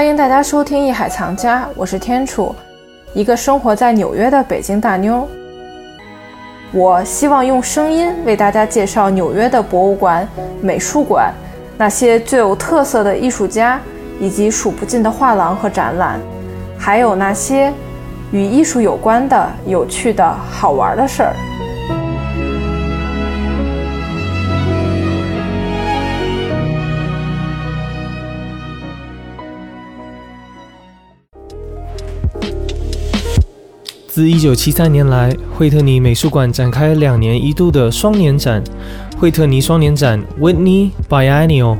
欢迎大家收听《艺海藏家》，我是天楚，一个生活在纽约的北京大妞。我希望用声音为大家介绍纽约的博物馆、美术馆，那些最有特色的艺术家，以及数不尽的画廊和展览，还有那些与艺术有关的有趣的好玩的事儿。自1973年来，惠特尼美术馆展开两年一度的双年展——惠特尼双年展 （Whitney Biennial）。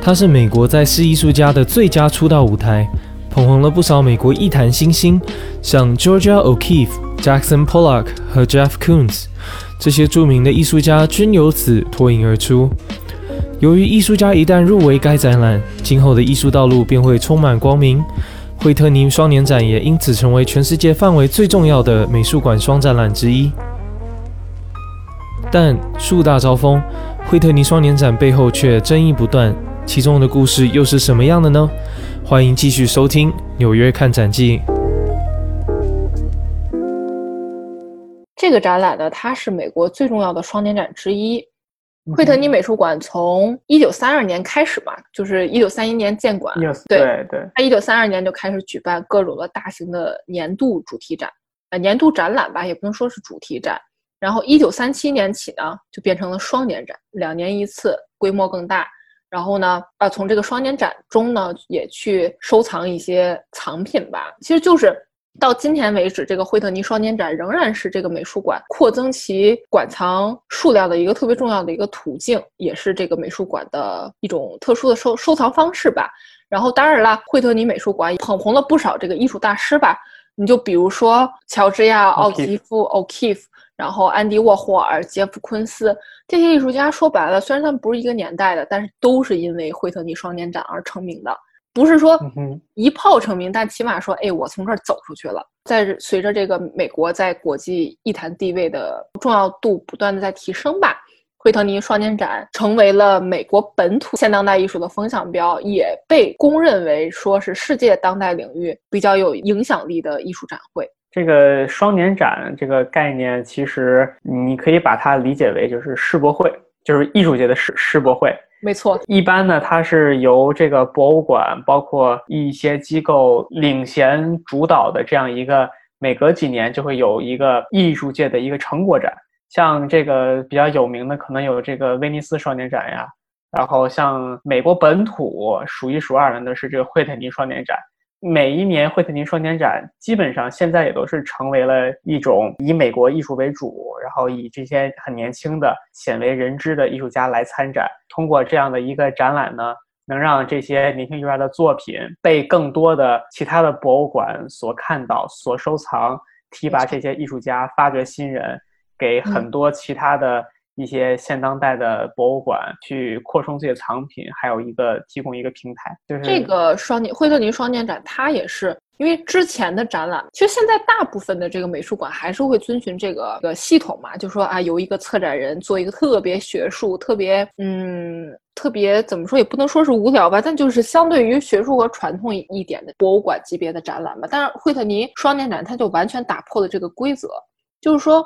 它是美国在世艺术家的最佳出道舞台，捧红了不少美国艺坛新星，像 Georgia O'Keeffe、Jackson Pollock 和 Jeff Koons。这些著名的艺术家均由此脱颖而出。由于艺术家一旦入围该展览，今后的艺术道路便会充满光明。惠特尼双年展也因此成为全世界范围最重要的美术馆双展览之一。但树大招风，惠特尼双年展背后却争议不断，其中的故事又是什么样的呢？欢迎继续收听《纽约看展记》。这个展览呢，它是美国最重要的双年展之一。惠特尼美术馆从一九三二年开始吧，就是一九三一年建馆，对对，他一九三二年就开始举办各种的大型的年度主题展，呃，年度展览吧，也不能说是主题展。然后一九三七年起呢，就变成了双年展，两年一次，规模更大。然后呢，啊，从这个双年展中呢，也去收藏一些藏品吧，其实就是。到今天为止，这个惠特尼双年展仍然是这个美术馆扩增其馆藏数量的一个特别重要的一个途径，也是这个美术馆的一种特殊的收收藏方式吧。然后，当然了，惠特尼美术馆捧红了不少这个艺术大师吧。你就比如说乔治亚·奥吉夫 （O'Keeffe），然后安迪·沃霍尔、杰夫·昆斯这些艺术家，说白了，虽然他们不是一个年代的，但是都是因为惠特尼双年展而成名的。不是说一炮成名，但起码说，哎，我从这儿走出去了。在随着这个美国在国际艺坛地位的重要度不断的在提升吧，惠特尼双年展成为了美国本土现当代艺术的风向标，也被公认为说是世界当代领域比较有影响力的艺术展会。这个双年展这个概念，其实你可以把它理解为就是世博会，就是艺术界的世世博会。没错，一般呢，它是由这个博物馆，包括一些机构领衔主导的这样一个，每隔几年就会有一个艺术界的一个成果展。像这个比较有名的，可能有这个威尼斯双年展呀，然后像美国本土数一数二的那是这个惠特尼双年展。每一年惠特尼双年展，基本上现在也都是成为了一种以美国艺术为主，然后以这些很年轻的、鲜为人知的艺术家来参展。通过这样的一个展览呢，能让这些年轻艺术家的作品被更多的其他的博物馆所看到、所收藏，提拔这些艺术家，发掘新人，给很多其他的。一些现当代的博物馆去扩充自己的藏品，还有一个提供一个平台，就是这个双年惠特尼双年展，它也是因为之前的展览，其实现在大部分的这个美术馆还是会遵循这个个系统嘛，就说啊，由一个策展人做一个特别学术、特别嗯、特别怎么说也不能说是无聊吧，但就是相对于学术和传统一点的博物馆级别的展览吧。但是惠特尼双年展，它就完全打破了这个规则。就是说，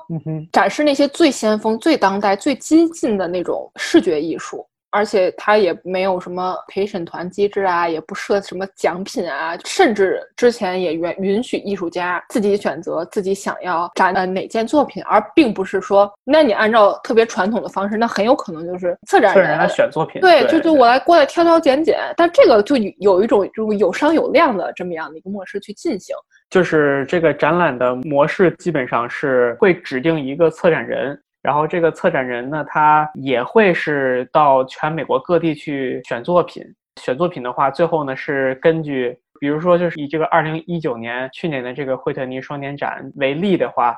展示那些最先锋、最当代、最激进的那种视觉艺术，而且它也没有什么陪审团机制啊，也不设什么奖品啊，甚至之前也允允许艺术家自己选择自己想要展呃哪件作品，而并不是说，那你按照特别传统的方式，那很有可能就是策展人来选作品，对，就就我来过来挑挑拣拣，但这个就有一种就有商有量的这么样的一个模式去进行。就是这个展览的模式，基本上是会指定一个策展人，然后这个策展人呢，他也会是到全美国各地去选作品。选作品的话，最后呢是根据，比如说就是以这个二零一九年去年的这个惠特尼双年展为例的话，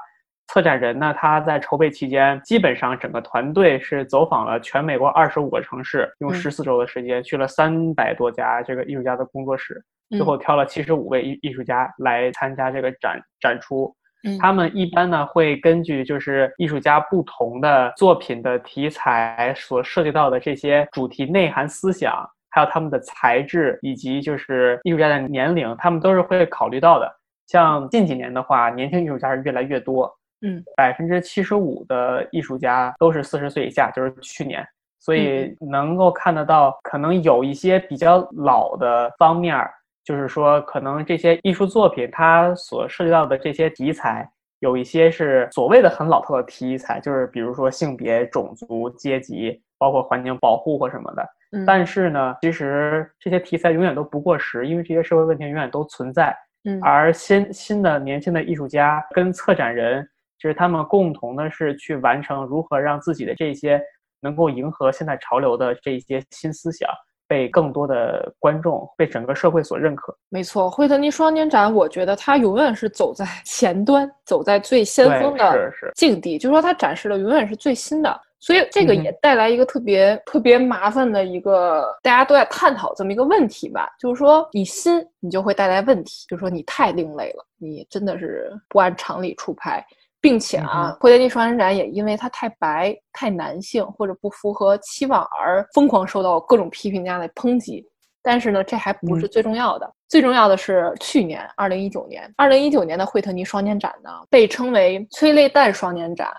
策展人呢他在筹备期间，基本上整个团队是走访了全美国二十五个城市，用十四周的时间去了三百多家这个艺术家的工作室。最后挑了七十五位艺艺术家来参加这个展展出，他们一般呢会根据就是艺术家不同的作品的题材所涉及到的这些主题内涵思想，还有他们的材质以及就是艺术家的年龄，他们都是会考虑到的。像近几年的话，年轻艺术家是越来越多，嗯，百分之七十五的艺术家都是四十岁以下，就是去年，所以能够看得到，可能有一些比较老的方面儿，就是说可能这些艺术作品它所涉及到的这些题材。有一些是所谓的很老套的题材，就是比如说性别、种族、阶级，包括环境保护或什么的。嗯，但是呢，其实这些题材永远都不过时，因为这些社会问题永远都存在。嗯，而新新的年轻的艺术家跟策展人，就是他们共同的是去完成如何让自己的这些能够迎合现在潮流的这些新思想。被更多的观众、被整个社会所认可。没错，惠特尼双年展，我觉得它永远是走在 前端，走在最先锋的境地，就是说它展示的永远是最新的。所以这个也带来一个特别特别麻烦的一个大家都在探讨这么一个问题吧，就是说你新，你就会带来问题，就是说你太另类了，你真的是不按常理出牌。并且啊，惠特尼双年展也因为它太白、太男性或者不符合期望而疯狂受到各种批评家的抨击。但是呢，这还不是最重要的，最重要的是去年二零一九年，二零一九年的惠特尼双年展呢，被称为催泪弹双年展。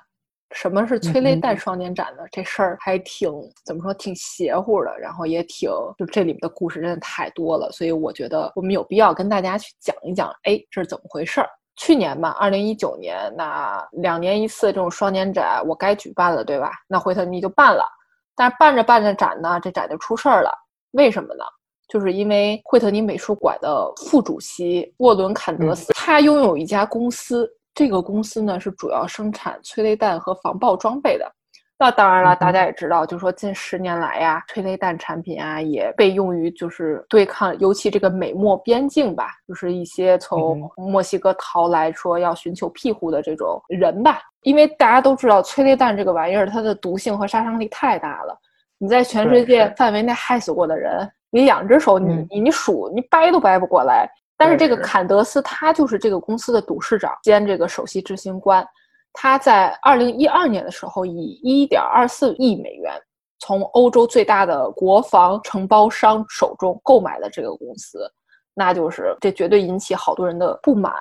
什么是催泪弹双年展呢？这事儿还挺怎么说，挺邪乎的，然后也挺就这里面的故事真的太多了，所以我觉得我们有必要跟大家去讲一讲，哎，这是怎么回事儿。去年吧，二零一九年那两年一次这种双年展，我该举办了，对吧？那惠特尼就办了，但是办着办着展呢，这展就出事儿了。为什么呢？就是因为惠特尼美术馆的副主席沃伦·坎德斯，他拥有一家公司，这个公司呢是主要生产催泪弹和防爆装备的。那当然了，大家也知道，就是说近十年来呀，催泪弹产品啊也被用于就是对抗，尤其这个美墨边境吧，就是一些从墨西哥逃来说要寻求庇护的这种人吧。因为大家都知道，催泪弹这个玩意儿，它的毒性和杀伤力太大了。你在全世界范围内害死过的人，你两只手你你你数，你掰都掰不过来。但是这个坎德斯他就是这个公司的董事长兼这个首席执行官。他在二零一二年的时候，以一点二四亿美元从欧洲最大的国防承包商手中购买了这个公司，那就是这绝对引起好多人的不满，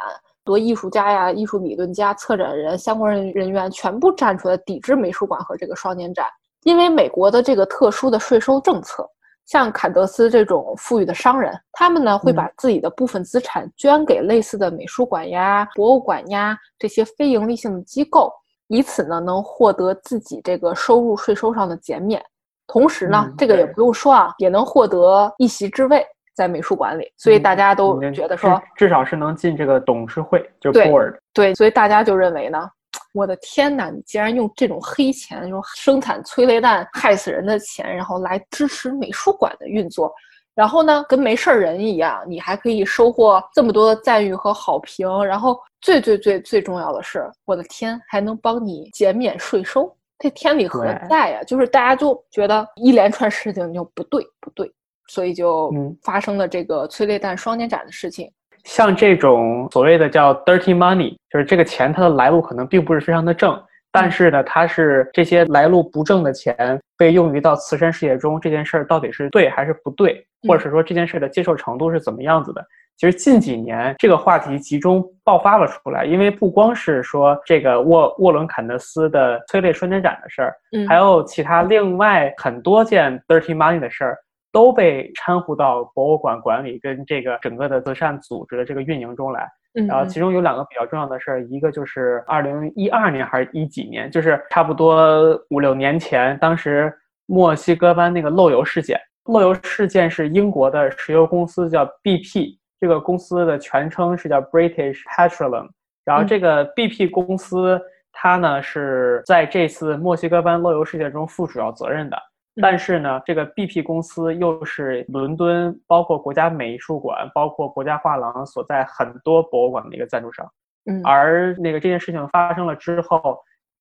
多艺术家呀、艺术理论家、策展人、相关人人员全部站出来抵制美术馆和这个双年展，因为美国的这个特殊的税收政策。像坎德斯这种富裕的商人，他们呢会把自己的部分资产捐给类似的美术馆呀、博物馆呀这些非盈利性的机构，以此呢能获得自己这个收入税收上的减免。同时呢，这个也不用说啊，也能获得一席之位在美术馆里。所以大家都觉得说，至少是能进这个董事会，就 board。对，所以大家就认为呢。我的天哪！你竟然用这种黑钱，用生产催泪弹害死人的钱，然后来支持美术馆的运作，然后呢，跟没事儿人一样，你还可以收获这么多的赞誉和好评，然后最最最最重要的是，我的天，还能帮你减免税收，这天理何在呀？就是大家就觉得一连串事情就不对不对，所以就发生了这个催泪弹双年展的事情。像这种所谓的叫 dirty money，就是这个钱它的来路可能并不是非常的正，但是呢，它是这些来路不正的钱被用于到慈善事业中，这件事儿到底是对还是不对，或者是说这件事的接受程度是怎么样子的？其实近几年这个话题集中爆发了出来，因为不光是说这个沃沃伦坎德斯的催泪双年展的事儿，还有其他另外很多件 dirty money 的事儿。都被掺和到博物馆管理跟这个整个的慈善组织的这个运营中来。然后其中有两个比较重要的事儿，一个就是二零一二年还是一几年，就是差不多五六年前，当时墨西哥湾那个漏油事件。漏油事件是英国的石油公司叫 BP，这个公司的全称是叫 British Petroleum。然后这个 BP 公司它呢是在这次墨西哥湾漏油事件中负主要责任的。但是呢，这个 BP 公司又是伦敦，包括国家美术馆，包括国家画廊所在很多博物馆的一个赞助商。嗯，而那个这件事情发生了之后，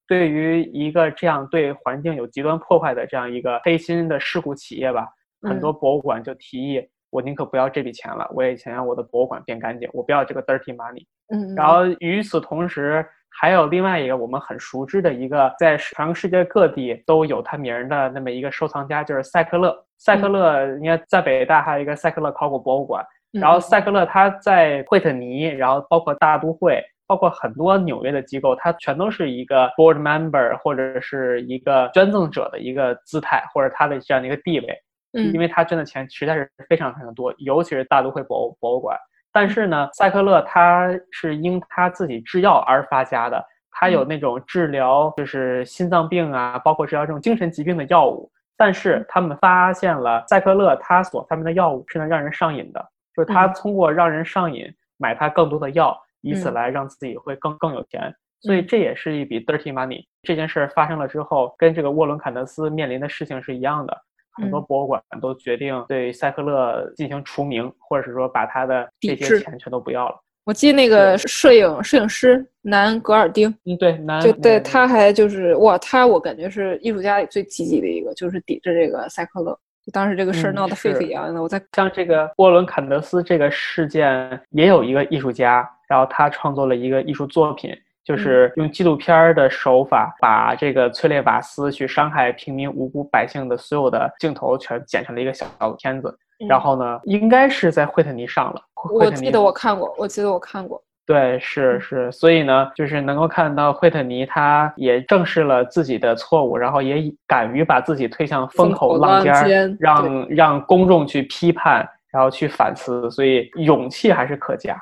对于一个这样对环境有极端破坏的这样一个黑心的事故企业吧，很多博物馆就提议，我宁可不要这笔钱了，我也想让我的博物馆变干净，我不要这个 dirty money。嗯，然后与此同时。还有另外一个我们很熟知的一个，在全世界各地都有他名儿的那么一个收藏家，就是塞克勒。塞克勒，应该在北大还有一个塞克勒考古博物馆。然后塞克勒他在惠特尼，然后包括大都会，包括很多纽约的机构，他全都是一个 board member 或者是一个捐赠者的一个姿态，或者他的这样的一个地位。嗯，因为他捐的钱实在是非常非常多，尤其是大都会博物博物馆。但是呢，赛克勒他是因他自己制药而发家的，他有那种治疗就是心脏病啊，包括治疗这种精神疾病的药物。但是他们发现了赛克勒他所发明的药物是能让人上瘾的，就是他通过让人上瘾买他更多的药，以此来让自己会更更有钱。所以这也是一笔 dirty money。这件事发生了之后，跟这个沃伦坎德斯面临的事情是一样的。很多博物馆都决定对塞克勒进行除名，或者是说把他的这些钱全都不要了。我记得那个摄影摄影师南格尔丁，嗯，对，南就对，他还就是哇，他我感觉是艺术家里最积极的一个，就是抵制这个塞克勒。就当时这个事儿闹得沸沸扬扬的，我在像这个沃伦坎德斯这个事件，也有一个艺术家，然后他创作了一个艺术作品。就是用纪录片的手法，把这个催泪瓦斯去伤害平民无辜百姓的所有的镜头全剪成了一个小小的片子。然后呢，应该是在惠特尼上了。我记得我看过，我记得我看过。对，是是，所以呢，就是能够看到惠特尼他也正视了自己的错误，然后也敢于把自己推向风口浪尖，让让公众去批判，然后去反思，所以勇气还是可嘉。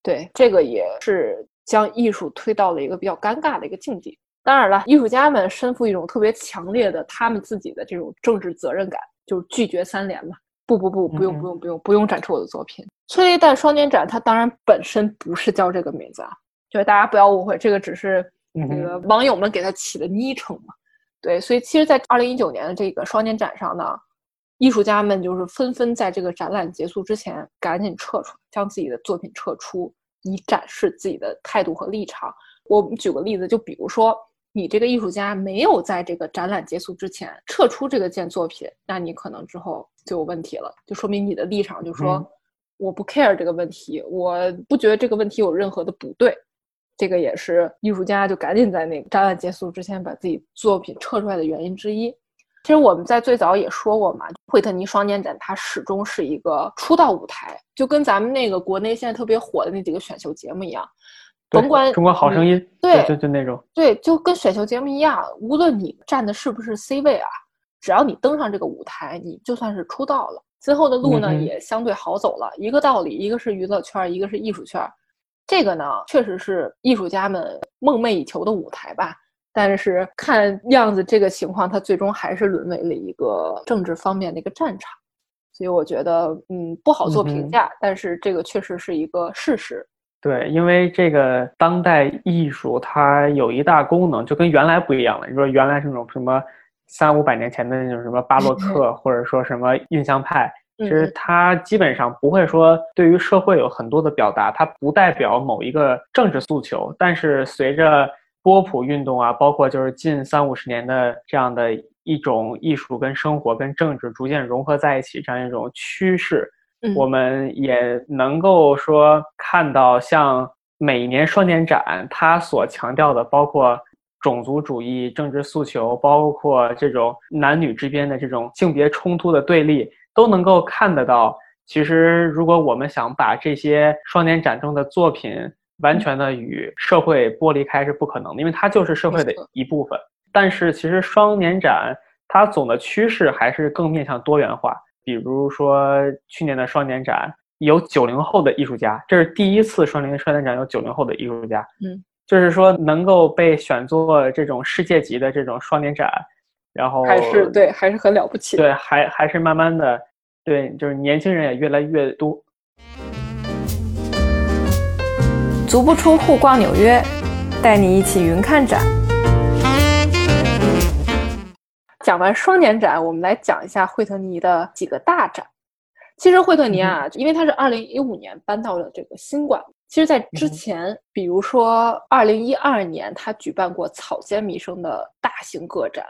对，这个也是。将艺术推到了一个比较尴尬的一个境地。当然了，艺术家们身负一种特别强烈的他们自己的这种政治责任感，就是拒绝三连嘛。不不不，不用不用不用不用展出我的作品。催泪弹双年展，它当然本身不是叫这个名字啊，就是大家不要误会，这个只是那个网友们给它起的昵称嘛。对，所以其实，在二零一九年的这个双年展上呢，艺术家们就是纷纷在这个展览结束之前赶紧撤出，将自己的作品撤出。以展示自己的态度和立场。我们举个例子，就比如说，你这个艺术家没有在这个展览结束之前撤出这个件作品，那你可能之后就有问题了，就说明你的立场就说我不 care 这个问题，我不觉得这个问题有任何的不对。这个也是艺术家就赶紧在那个展览结束之前把自己作品撤出来的原因之一。其实我们在最早也说过嘛，惠特尼双年展它始终是一个出道舞台，就跟咱们那个国内现在特别火的那几个选秀节目一样，甭管中国好声音，对，就就那种，对，就跟选秀节目一样，无论你站的是不是 C 位啊，只要你登上这个舞台，你就算是出道了，今后的路呢也相对好走了。一个道理，一个是娱乐圈，一个是艺术圈，这个呢确实是艺术家们梦寐以求的舞台吧。但是看样子，这个情况它最终还是沦为了一个政治方面的一个战场，所以我觉得，嗯，不好做评价。但是这个确实是一个事实。对，因为这个当代艺术它有一大功能，就跟原来不一样了。你说原来是那种什么三五百年前的那种什么巴洛克，或者说什么印象派，其实它基本上不会说对于社会有很多的表达，它不代表某一个政治诉求。但是随着波普运动啊，包括就是近三五十年的这样的一种艺术跟生活跟政治逐渐融合在一起这样一种趋势，我们也能够说看到，像每年双年展，它所强调的包括种族主义、政治诉求，包括这种男女之间的这种性别冲突的对立，都能够看得到。其实，如果我们想把这些双年展中的作品，完全的与社会剥离开是不可能的，因为它就是社会的一部分。但是其实双年展它总的趋势还是更面向多元化。比如说去年的双年展有九零后的艺术家，这是第一次双年双年展有九零后的艺术家。嗯，就是说能够被选作这种世界级的这种双年展，然后还是对还是很了不起。对，还还是慢慢的，对，就是年轻人也越来越多。足不出户逛纽约，带你一起云看展。讲完双年展，我们来讲一下惠特尼的几个大展。其实惠特尼啊，因为它是二零一五年搬到了这个新馆。其实，在之前，比如说二零一二年，他举办过草间弥生的大型个展；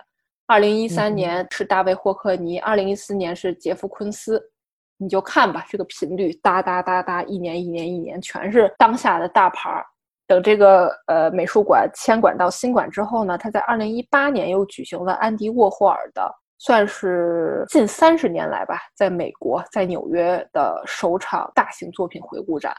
二零一三年是大卫霍克尼；二零一四年是杰夫昆斯。你就看吧，这个频率哒哒哒哒，一年一年一年，全是当下的大牌儿。等这个呃美术馆迁馆到新馆之后呢，他在二零一八年又举行了安迪沃霍尔的，算是近三十年来吧，在美国在纽约的首场大型作品回顾展。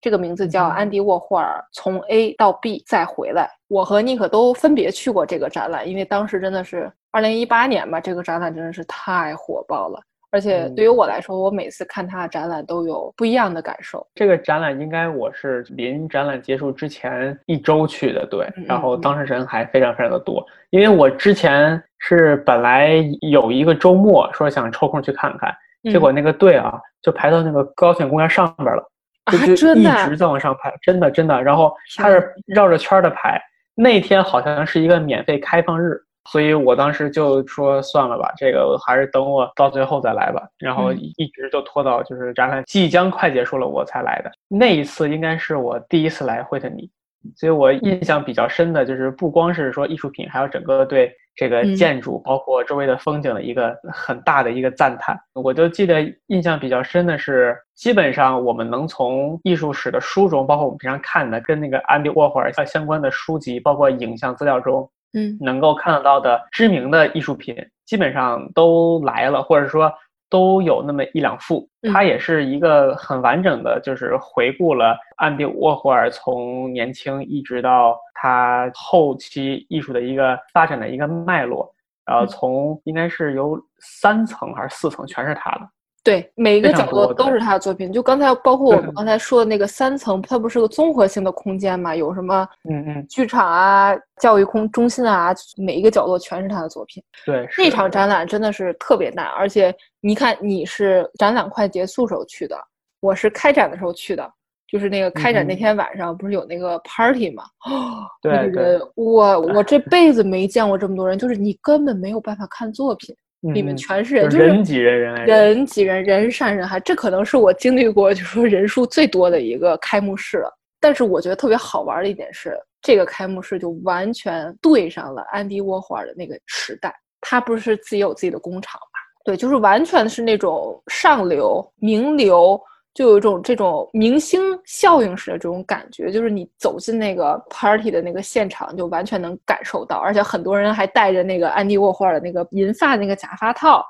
这个名字叫安迪沃霍尔从 A 到 B 再回来。我和尼克都分别去过这个展览，因为当时真的是二零一八年吧，这个展览真的是太火爆了。而且对于我来说，我每次看他的展览都有不一样的感受。这个展览应该我是临展览结束之前一周去的，对，然后当时人还非常非常的多。因为我之前是本来有一个周末说想抽空去看看，结果那个队啊就排到那个高铁公园上边了。就一直在往上排，真的真的。然后它是绕着圈的排，那天好像是一个免费开放日，所以我当时就说算了吧，这个还是等我到最后再来吧。然后一直就拖到就是展览即将快结束了我才来的。那一次应该是我第一次来惠特尼。所以我印象比较深的就是，不光是说艺术品，还有整个对这个建筑，包括周围的风景的一个很大的一个赞叹。我就记得印象比较深的是，基本上我们能从艺术史的书中，包括我们平常看的跟那个安迪沃霍尔相关的书籍，包括影像资料中，嗯，能够看得到的知名的艺术品，基本上都来了，或者说。都有那么一两幅，它也是一个很完整的，就是回顾了安迪沃霍尔从年轻一直到他后期艺术的一个发展的一个脉络，然后从应该是有三层还是四层，全是他的。对，每一个角落都是他的作品。就刚才包括我们刚才说的那个三层，它不是个综合性的空间嘛？有什么嗯嗯，剧场啊、教育空中心啊，每一个角落全是他的作品。对，那场展览真的是特别大，而且你看，你是展览快结束时候去的，我是开展的时候去的，就是那个开展那天晚上不是有那个 party 吗？对，那个人，我我这辈子没见过这么多人，就是你根本没有办法看作品。里面全是人，就是人挤人，人人挤人，人山人海。这可能是我经历过，就是说人数最多的一个开幕式了。但是我觉得特别好玩的一点是，这个开幕式就完全对上了安迪沃霍尔的那个时代。他不是自己有自己的工厂嘛？对，就是完全是那种上流名流。就有一种这种明星效应式的这种感觉，就是你走进那个 party 的那个现场，就完全能感受到，而且很多人还戴着那个安迪沃霍尔的那个银发那个假发套。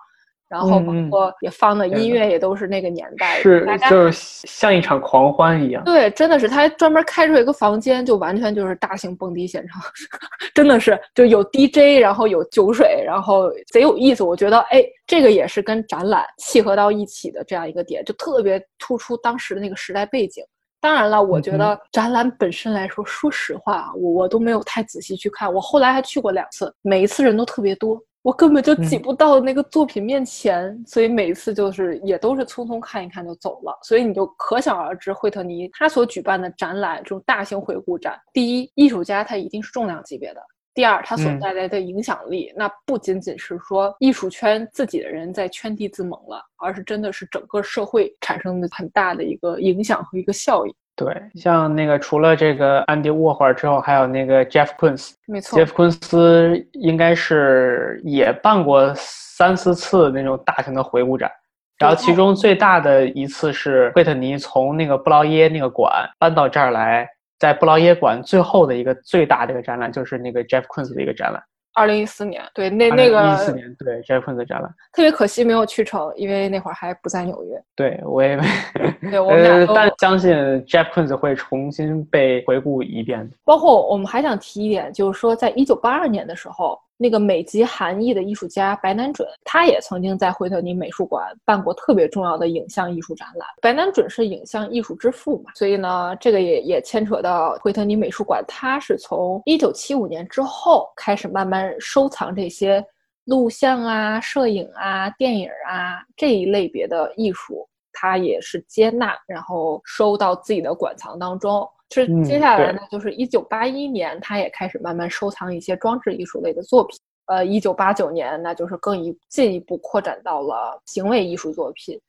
然后包括也放的音乐也都是那个年代，是就是像一场狂欢一样。对，真的是他还专门开出一个房间，就完全就是大型蹦迪现场，真的是就有 DJ，然后有酒水，然后贼有意思。我觉得，哎，这个也是跟展览契合到一起的这样一个点，就特别突出当时的那个时代背景。当然了，我觉得展览本身来说，说实话，我我都没有太仔细去看。我后来还去过两次，每一次人都特别多。我根本就挤不到那个作品面前，所以每次就是也都是匆匆看一看就走了。所以你就可想而知，惠特尼他所举办的展览这种大型回顾展，第一，艺术家他一定是重量级别的；第二，他所带来的影响力，那不仅仅是说艺术圈自己的人在圈地自萌了，而是真的是整个社会产生的很大的一个影响和一个效应。对，像那个除了这个安迪沃霍尔之后，还有那个 Jeff Koons，没错，Jeff Koons 应该是也办过三四次那种大型的回顾展，然后其中最大的一次是惠特尼从那个布劳耶那个馆搬到这儿来，在布劳耶馆最后的一个最大的一个展览就是那个 Jeff Koons 的一个展览。二零一四年，对那那个一四年，对 Koons 的展览，特别可惜没有去成，因为那会儿还不在纽约。对，我也，对我们俩但相信 Jeff Koons 会重新被回顾一遍。包括我们还想提一点，就是说，在一九八二年的时候。那个美籍韩裔的艺术家白南准，他也曾经在惠特尼美术馆办过特别重要的影像艺术展览。白南准是影像艺术之父嘛，所以呢，这个也也牵扯到惠特尼美术馆，他是从一九七五年之后开始慢慢收藏这些录像啊、摄影啊、电影啊这一类别的艺术，他也是接纳，然后收到自己的馆藏当中。是接下来呢，就是一九八一年，他也开始慢慢收藏一些装置艺术类的作品。呃，一九八九年，那就是更一进一步扩展到了行为艺术作品。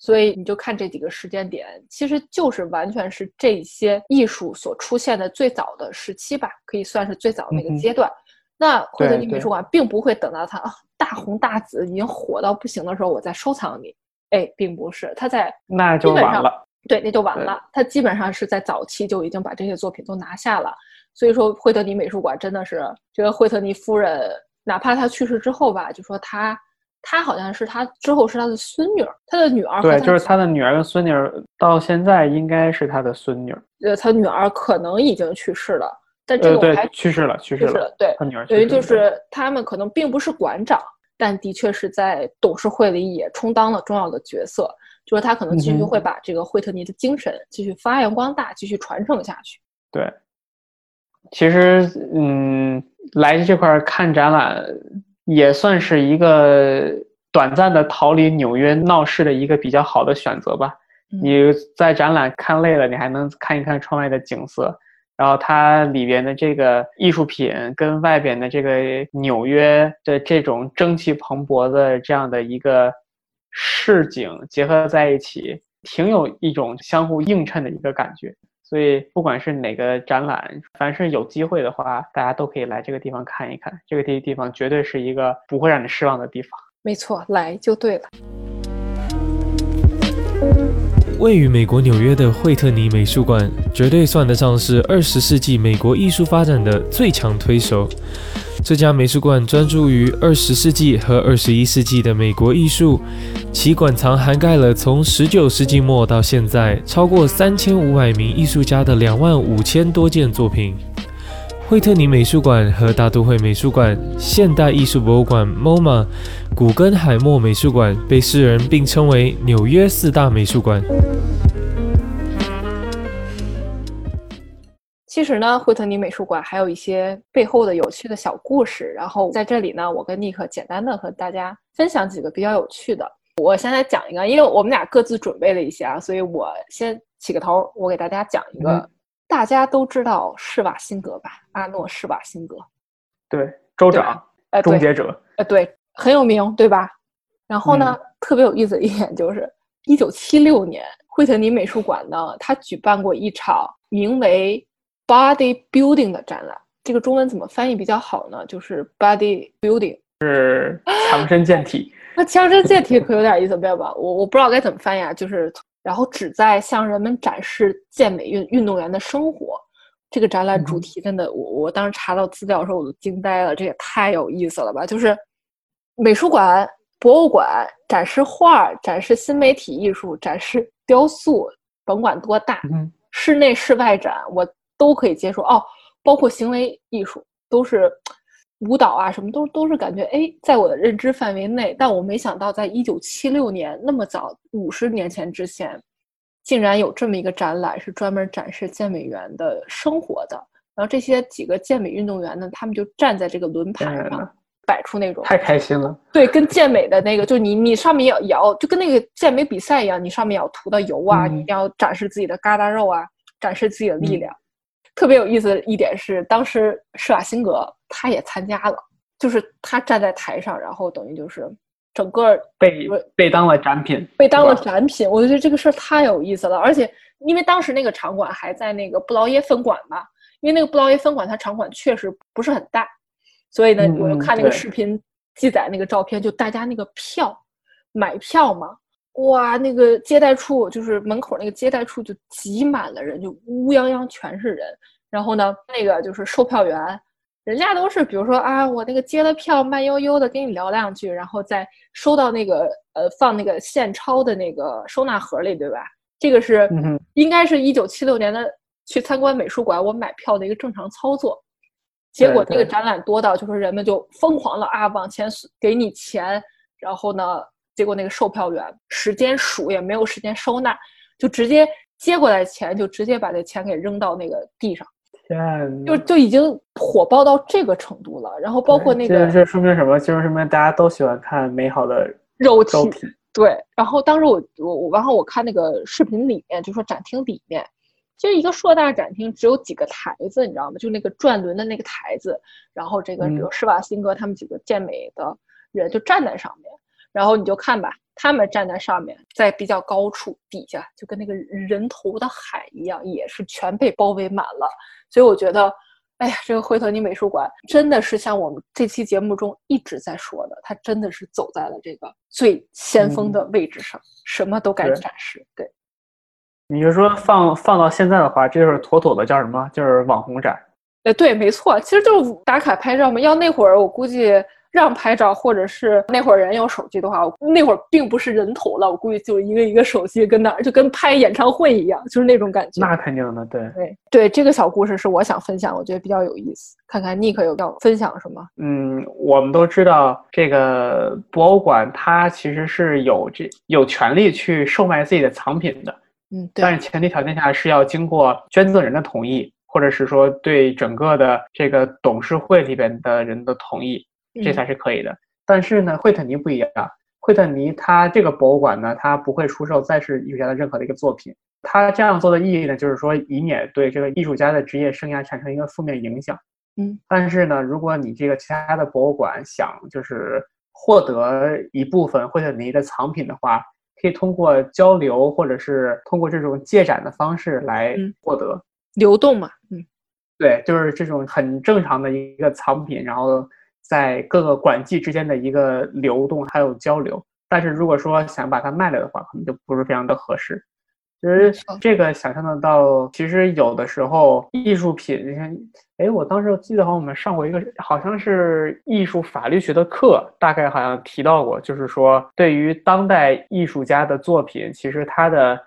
所以你就看这几个时间点，其实就是完全是这些艺术所出现的最早的时期吧，可以算是最早那个阶段。那惠特尼美术馆并不会等到它大红大紫、已经火到不行的时候，我再收藏你。哎，并不是，它在那就晚了。对，那就完了。他基本上是在早期就已经把这些作品都拿下了。所以说，惠特尼美术馆真的是这个惠特尼夫人，哪怕她去世之后吧，就说她，她好像是她之后是她的孙女儿，她的女儿对，就是她的女儿跟孙女儿，到现在应该是她的孙女儿。呃，她女儿可能已经去世了，但这个我还去世了，去世了。对，她女儿等于就是他们可能并不是馆长，但的确是在董事会里也充当了重要的角色，就是他可能继续会把这个惠特尼的精神继续发扬光大，继续传承下去。对。其实，嗯，来这块看展览也算是一个短暂的逃离纽约闹市的一个比较好的选择吧。你在展览看累了，你还能看一看窗外的景色，然后它里边的这个艺术品跟外边的这个纽约的这种蒸汽蓬勃的这样的一个市井结合在一起，挺有一种相互映衬的一个感觉。所以，不管是哪个展览，凡是有机会的话，大家都可以来这个地方看一看。这个地地方绝对是一个不会让你失望的地方。没错，来就对了。位于美国纽约的惠特尼美术馆，绝对算得上是二十世纪美国艺术发展的最强推手。这家美术馆专注于二十世纪和二十一世纪的美国艺术，其馆藏涵盖了从十九世纪末到现在超过三千五百名艺术家的两万五千多件作品。惠特尼美术馆和大都会美术馆、现代艺术博物馆 （MoMA）、古根海默美术馆被世人并称为纽约四大美术馆。其实呢，惠特尼美术馆还有一些背后的有趣的小故事。然后在这里呢，我跟尼克简单的和大家分享几个比较有趣的。我先来讲一个，因为我们俩各自准备了一些啊，所以我先起个头。我给大家讲一个，大家都知道施瓦辛格吧？阿诺·施瓦辛格，对，州长，呃，终结者，呃，对，很有名，对吧？然后呢，特别有意思的一点就是，一九七六年，惠特尼美术馆呢，他举办过一场名为。Body building 的展览，这个中文怎么翻译比较好呢？就是 body building，是强身健体。那强身健体可有点意思，不要吧？我我不知道该怎么翻译啊。就是然后旨在向人们展示健美运运动员的生活。这个展览主题真的，我我当时查到资料的时候我都惊呆了，这也太有意思了吧！就是美术馆、博物馆展示画、展示新媒体艺术、展示雕塑，甭管多大，室内室外展，我。都可以接受哦，包括行为艺术都是舞蹈啊，什么都都是感觉哎，在我的认知范围内。但我没想到，在一九七六年那么早，五十年前之前，竟然有这么一个展览，是专门展示健美员的生活的。然后这些几个健美运动员呢，他们就站在这个轮盘上，摆出那种太开心了。对，跟健美的那个，就你你上面要要，就跟那个健美比赛一样，你上面要涂的油啊，你一定要展示自己的疙瘩肉啊，展示自己的力量。特别有意思的一点是，当时施瓦辛格他也参加了，就是他站在台上，然后等于就是整个被被当了展品，被当了展品。我觉得这个事儿太有意思了，而且因为当时那个场馆还在那个布劳耶分馆嘛，因为那个布劳耶分馆它场馆确实不是很大，所以呢，我就看那个视频记载那个照片，就大家那个票买票嘛。哇，那个接待处就是门口那个接待处就挤满了人，就乌泱泱全是人。然后呢，那个就是售票员，人家都是比如说啊，我那个接了票，慢悠悠的跟你聊两句，然后再收到那个呃放那个现钞的那个收纳盒里，对吧？这个是应该是一九七六年的去参观美术馆我买票的一个正常操作。结果那个展览多到就是人们就疯狂了啊，往前给你钱，然后呢。结果那个售票员时间数也没有时间收纳，就直接接过来钱，就直接把这钱给扔到那个地上，天，就就已经火爆到这个程度了。然后包括那个，这说明什么？就是说明大家都喜欢看美好的肉体。对。然后当时我我我，然后我看那个视频里面，就说展厅里面，其实一个硕大展厅只有几个台子，你知道吗？就那个转轮的那个台子，然后这个比如施瓦辛格他们几个健美的人就站在上面。然后你就看吧，他们站在上面，在比较高处，底下就跟那个人头的海一样，也是全被包围满了。所以我觉得，哎呀，这个惠特尼美术馆真的是像我们这期节目中一直在说的，它真的是走在了这个最先锋的位置上，什么都敢展示。对。你就说放放到现在的话，这就是妥妥的叫什么？就是网红展。哎，对，没错，其实就是打卡拍照嘛。要那会儿，我估计让拍照，或者是那会儿人有手机的话，那会儿并不是人头了，我估计就一个一个手机跟那儿，就跟拍演唱会一样，就是那种感觉。那肯定的，对对对，这个小故事是我想分享，我觉得比较有意思。看看 Nick 有要分享什么？嗯，我们都知道这个博物馆它其实是有这有权利去售卖自己的藏品的。嗯，对。但是前提条件下是要经过捐赠人的同意。或者是说对整个的这个董事会里边的人的同意，这才是可以的。但是呢，惠特尼不一样，惠特尼他这个博物馆呢，他不会出售再世艺术家的任何的一个作品。他这样做的意义呢，就是说以免对这个艺术家的职业生涯产生一个负面影响。嗯。但是呢，如果你这个其他的博物馆想就是获得一部分惠特尼的藏品的话，可以通过交流或者是通过这种借展的方式来获得。流动嘛，嗯，对，就是这种很正常的一个藏品，然后在各个馆际之间的一个流动还有交流。但是如果说想把它卖了的话，可能就不是非常的合适。其实这个想象得到，其实有的时候艺术品，你看，哎，我当时记得好像我们上过一个好像是艺术法律学的课，大概好像提到过，就是说对于当代艺术家的作品，其实它的。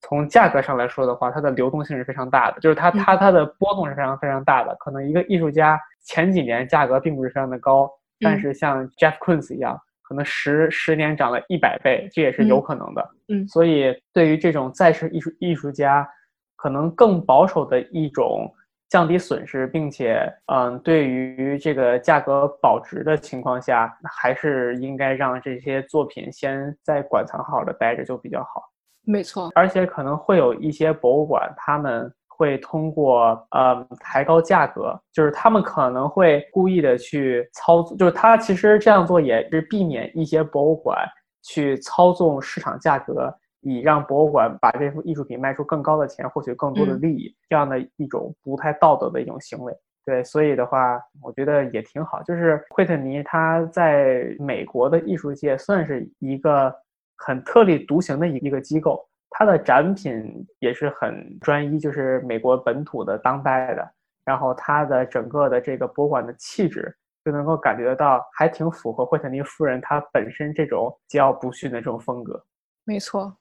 从价格上来说的话，它的流动性是非常大的，就是它它它的波动是非常非常大的。可能一个艺术家前几年价格并不是非常的高，但是像 Jeff Koons 一样，可能十十年涨了一百倍，这也是有可能的。嗯，所以对于这种在世艺术艺术家，可能更保守的一种降低损失，并且嗯，对于这个价格保值的情况下，还是应该让这些作品先在馆藏好好的待着就比较好。没错，而且可能会有一些博物馆，他们会通过呃抬高价格，就是他们可能会故意的去操作，就是他其实这样做也是避免一些博物馆去操纵市场价格，以让博物馆把这幅艺术品卖出更高的钱，获取更多的利益，这样的一种不太道德的一种行为。对，所以的话，我觉得也挺好。就是惠特尼他在美国的艺术界算是一个。很特立独行的一一个机构，它的展品也是很专一，就是美国本土的当代的。然后它的整个的这个博物馆的气质，就能够感觉得到，还挺符合惠特尼夫人她本身这种桀骜不驯的这种风格。没错，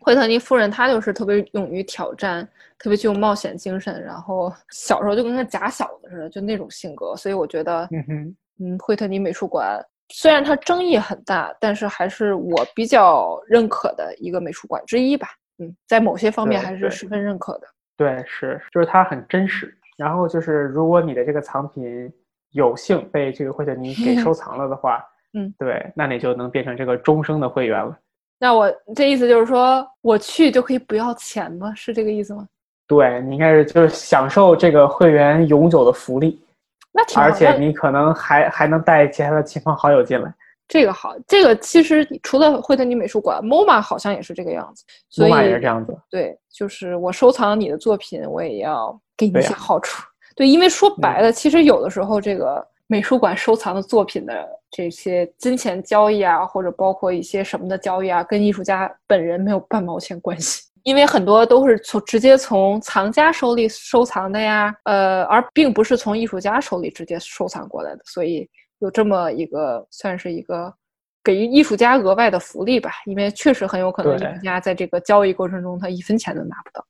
惠特尼夫人她就是特别勇于挑战，特别具有冒险精神。然后小时候就跟个假小子似的，就那种性格。所以我觉得，嗯哼，嗯，惠特尼美术馆。虽然它争议很大，但是还是我比较认可的一个美术馆之一吧。嗯，在某些方面还是十分认可的。对，是，就是它很真实。然后就是，如果你的这个藏品有幸被这个惠特尼给收 藏了的话，嗯，对，那你就能变成这个终生的会员了。那我这意思就是说，我去就可以不要钱吗？是这个意思吗？对你应该是就是享受这个会员永久的福利。那挺好，而且你可能还还能带其他的亲朋好友进来，这个好。这个其实除了惠特尼美术馆，MoMA 好像也是这个样子。MoMA 也是这样子。对，就是我收藏你的作品，我也要给你一些好处。对，因为说白了，其实有的时候这个美术馆收藏的作品的这些金钱交易啊，或者包括一些什么的交易啊，跟艺术家本人没有半毛钱关系。因为很多都是从直接从藏家手里收藏的呀，呃，而并不是从艺术家手里直接收藏过来的，所以有这么一个算是一个给予艺术家额外的福利吧。因为确实很有可能艺术家在这个交易过程中他一分钱都拿不到。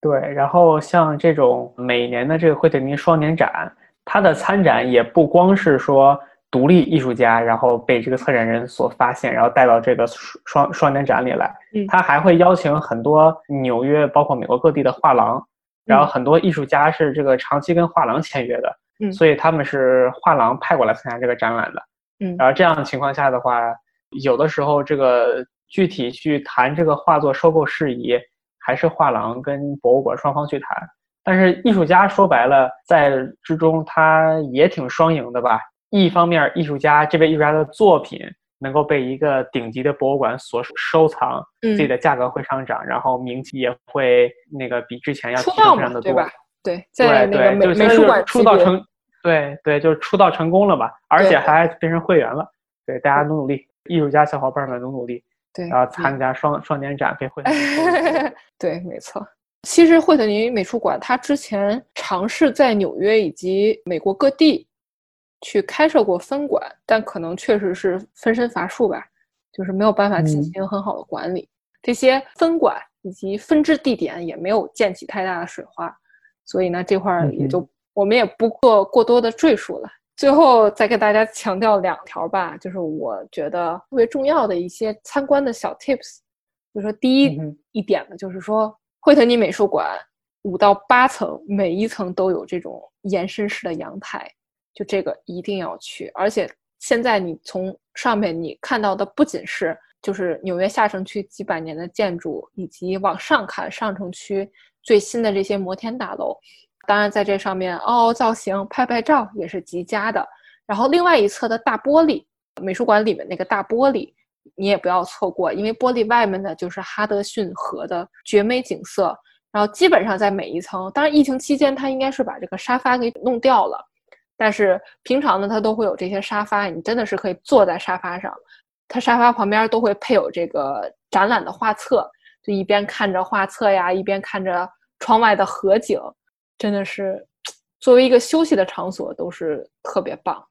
对，然后像这种每年的这个惠特尼双年展，它的参展也不光是说。独立艺术家，然后被这个策展人所发现，然后带到这个双双年展里来。嗯，他还会邀请很多纽约，包括美国各地的画廊，然后很多艺术家是这个长期跟画廊签约的。嗯，所以他们是画廊派过来参加这个展览的。嗯，然后这样的情况下的话，有的时候这个具体去谈这个画作收购事宜，还是画廊跟博物馆双方去谈。但是艺术家说白了，在之中他也挺双赢的吧。一方面，艺术家这位艺术家的作品能够被一个顶级的博物馆所收藏，自己的价格会上涨，然后名气也会那个比之前要提升的多，对吧？对，在那个美美术馆出道成，对对，就是出道成功了吧，而且还变成会员了。对，大家努努力，艺术家小伙伴们努努力。对，然后参加双双年展被惠特尼对，没错。其实惠特尼美术馆它之前尝试在纽约以及美国各地去开设过分馆，但可能确实是分身乏术吧，就是没有办法进行很好的管理。这些分馆以及分支地点也没有溅起太大的水花，所以呢，这块儿也就我们也不做过多的赘述了。最后再给大家强调两条吧，就是我觉得特别重要的一些参观的小 tips。就说第一一点呢，就是说惠特尼美术馆五到八层，每一层都有这种延伸式的阳台，就这个一定要去。而且现在你从上面你看到的不仅是就是纽约下城区几百年的建筑，以及往上看上城区最新的这些摩天大楼。当然，在这上面凹凹造型、拍拍照也是极佳的。然后，另外一侧的大玻璃，美术馆里面那个大玻璃，你也不要错过，因为玻璃外面呢就是哈德逊河的绝美景色。然后，基本上在每一层，当然疫情期间它应该是把这个沙发给弄掉了，但是平常呢它都会有这些沙发，你真的是可以坐在沙发上。它沙发旁边都会配有这个展览的画册，就一边看着画册呀，一边看着窗外的河景。真的是，作为一个休息的场所，都是特别棒。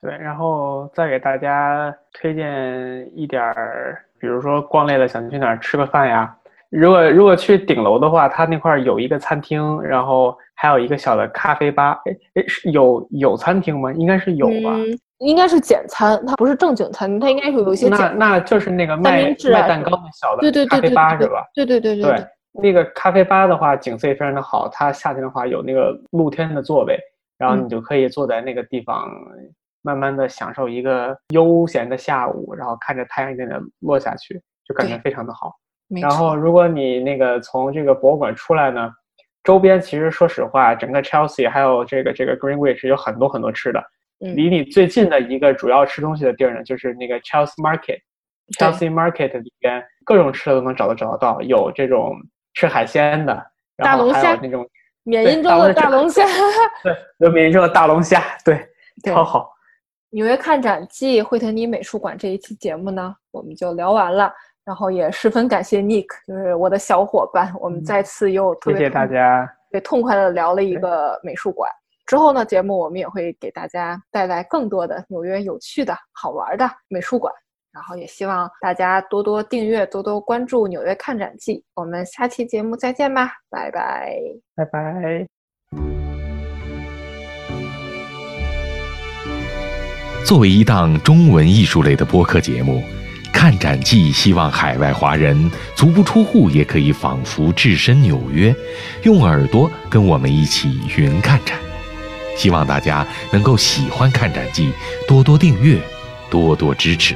对，然后再给大家推荐一点儿，比如说逛累了想去哪儿吃个饭呀。如果如果去顶楼的话，它那块儿有一个餐厅，然后还有一个小的咖啡吧。哎哎，是有有餐厅吗？应该是有吧。应该是简餐，它不是正经餐厅，它应该是有一些。那那就是那个卖卖蛋糕的小的咖啡吧是吧？对对对对对。那个咖啡吧的话，景色也非常的好。它夏天的话有那个露天的座位，然后你就可以坐在那个地方，慢慢的享受一个悠闲的下午，然后看着太阳一点点落下去，就感觉非常的好。然后如果你那个从这个博物馆出来呢，周边其实说实话，整个 Chelsea 还有这个这个 Greenwich 有很多很多吃的。离你最近的一个主要吃东西的地儿呢，就是那个 Chelsea Market。Chelsea Market 里边各种吃的都能找得找得到，有这种。吃海鲜的，然后还有那种缅因州的大龙虾，对，有缅因州的大龙虾，对，超好。纽约看展记惠特尼美术馆这一期节目呢，我们就聊完了。然后也十分感谢 Nick，就是我的小伙伴，我们再次又谢谢大家，对，痛快的聊了一个美术馆。之后呢，节目我们也会给大家带来更多的纽约有趣的好玩的美术馆。然后也希望大家多多订阅，多多关注《纽约看展记》。我们下期节目再见吧，拜拜，拜拜。作为一档中文艺术类的播客节目，《看展记》希望海外华人足不出户也可以仿佛置身纽约，用耳朵跟我们一起云看展。希望大家能够喜欢《看展记》，多多订阅，多多支持。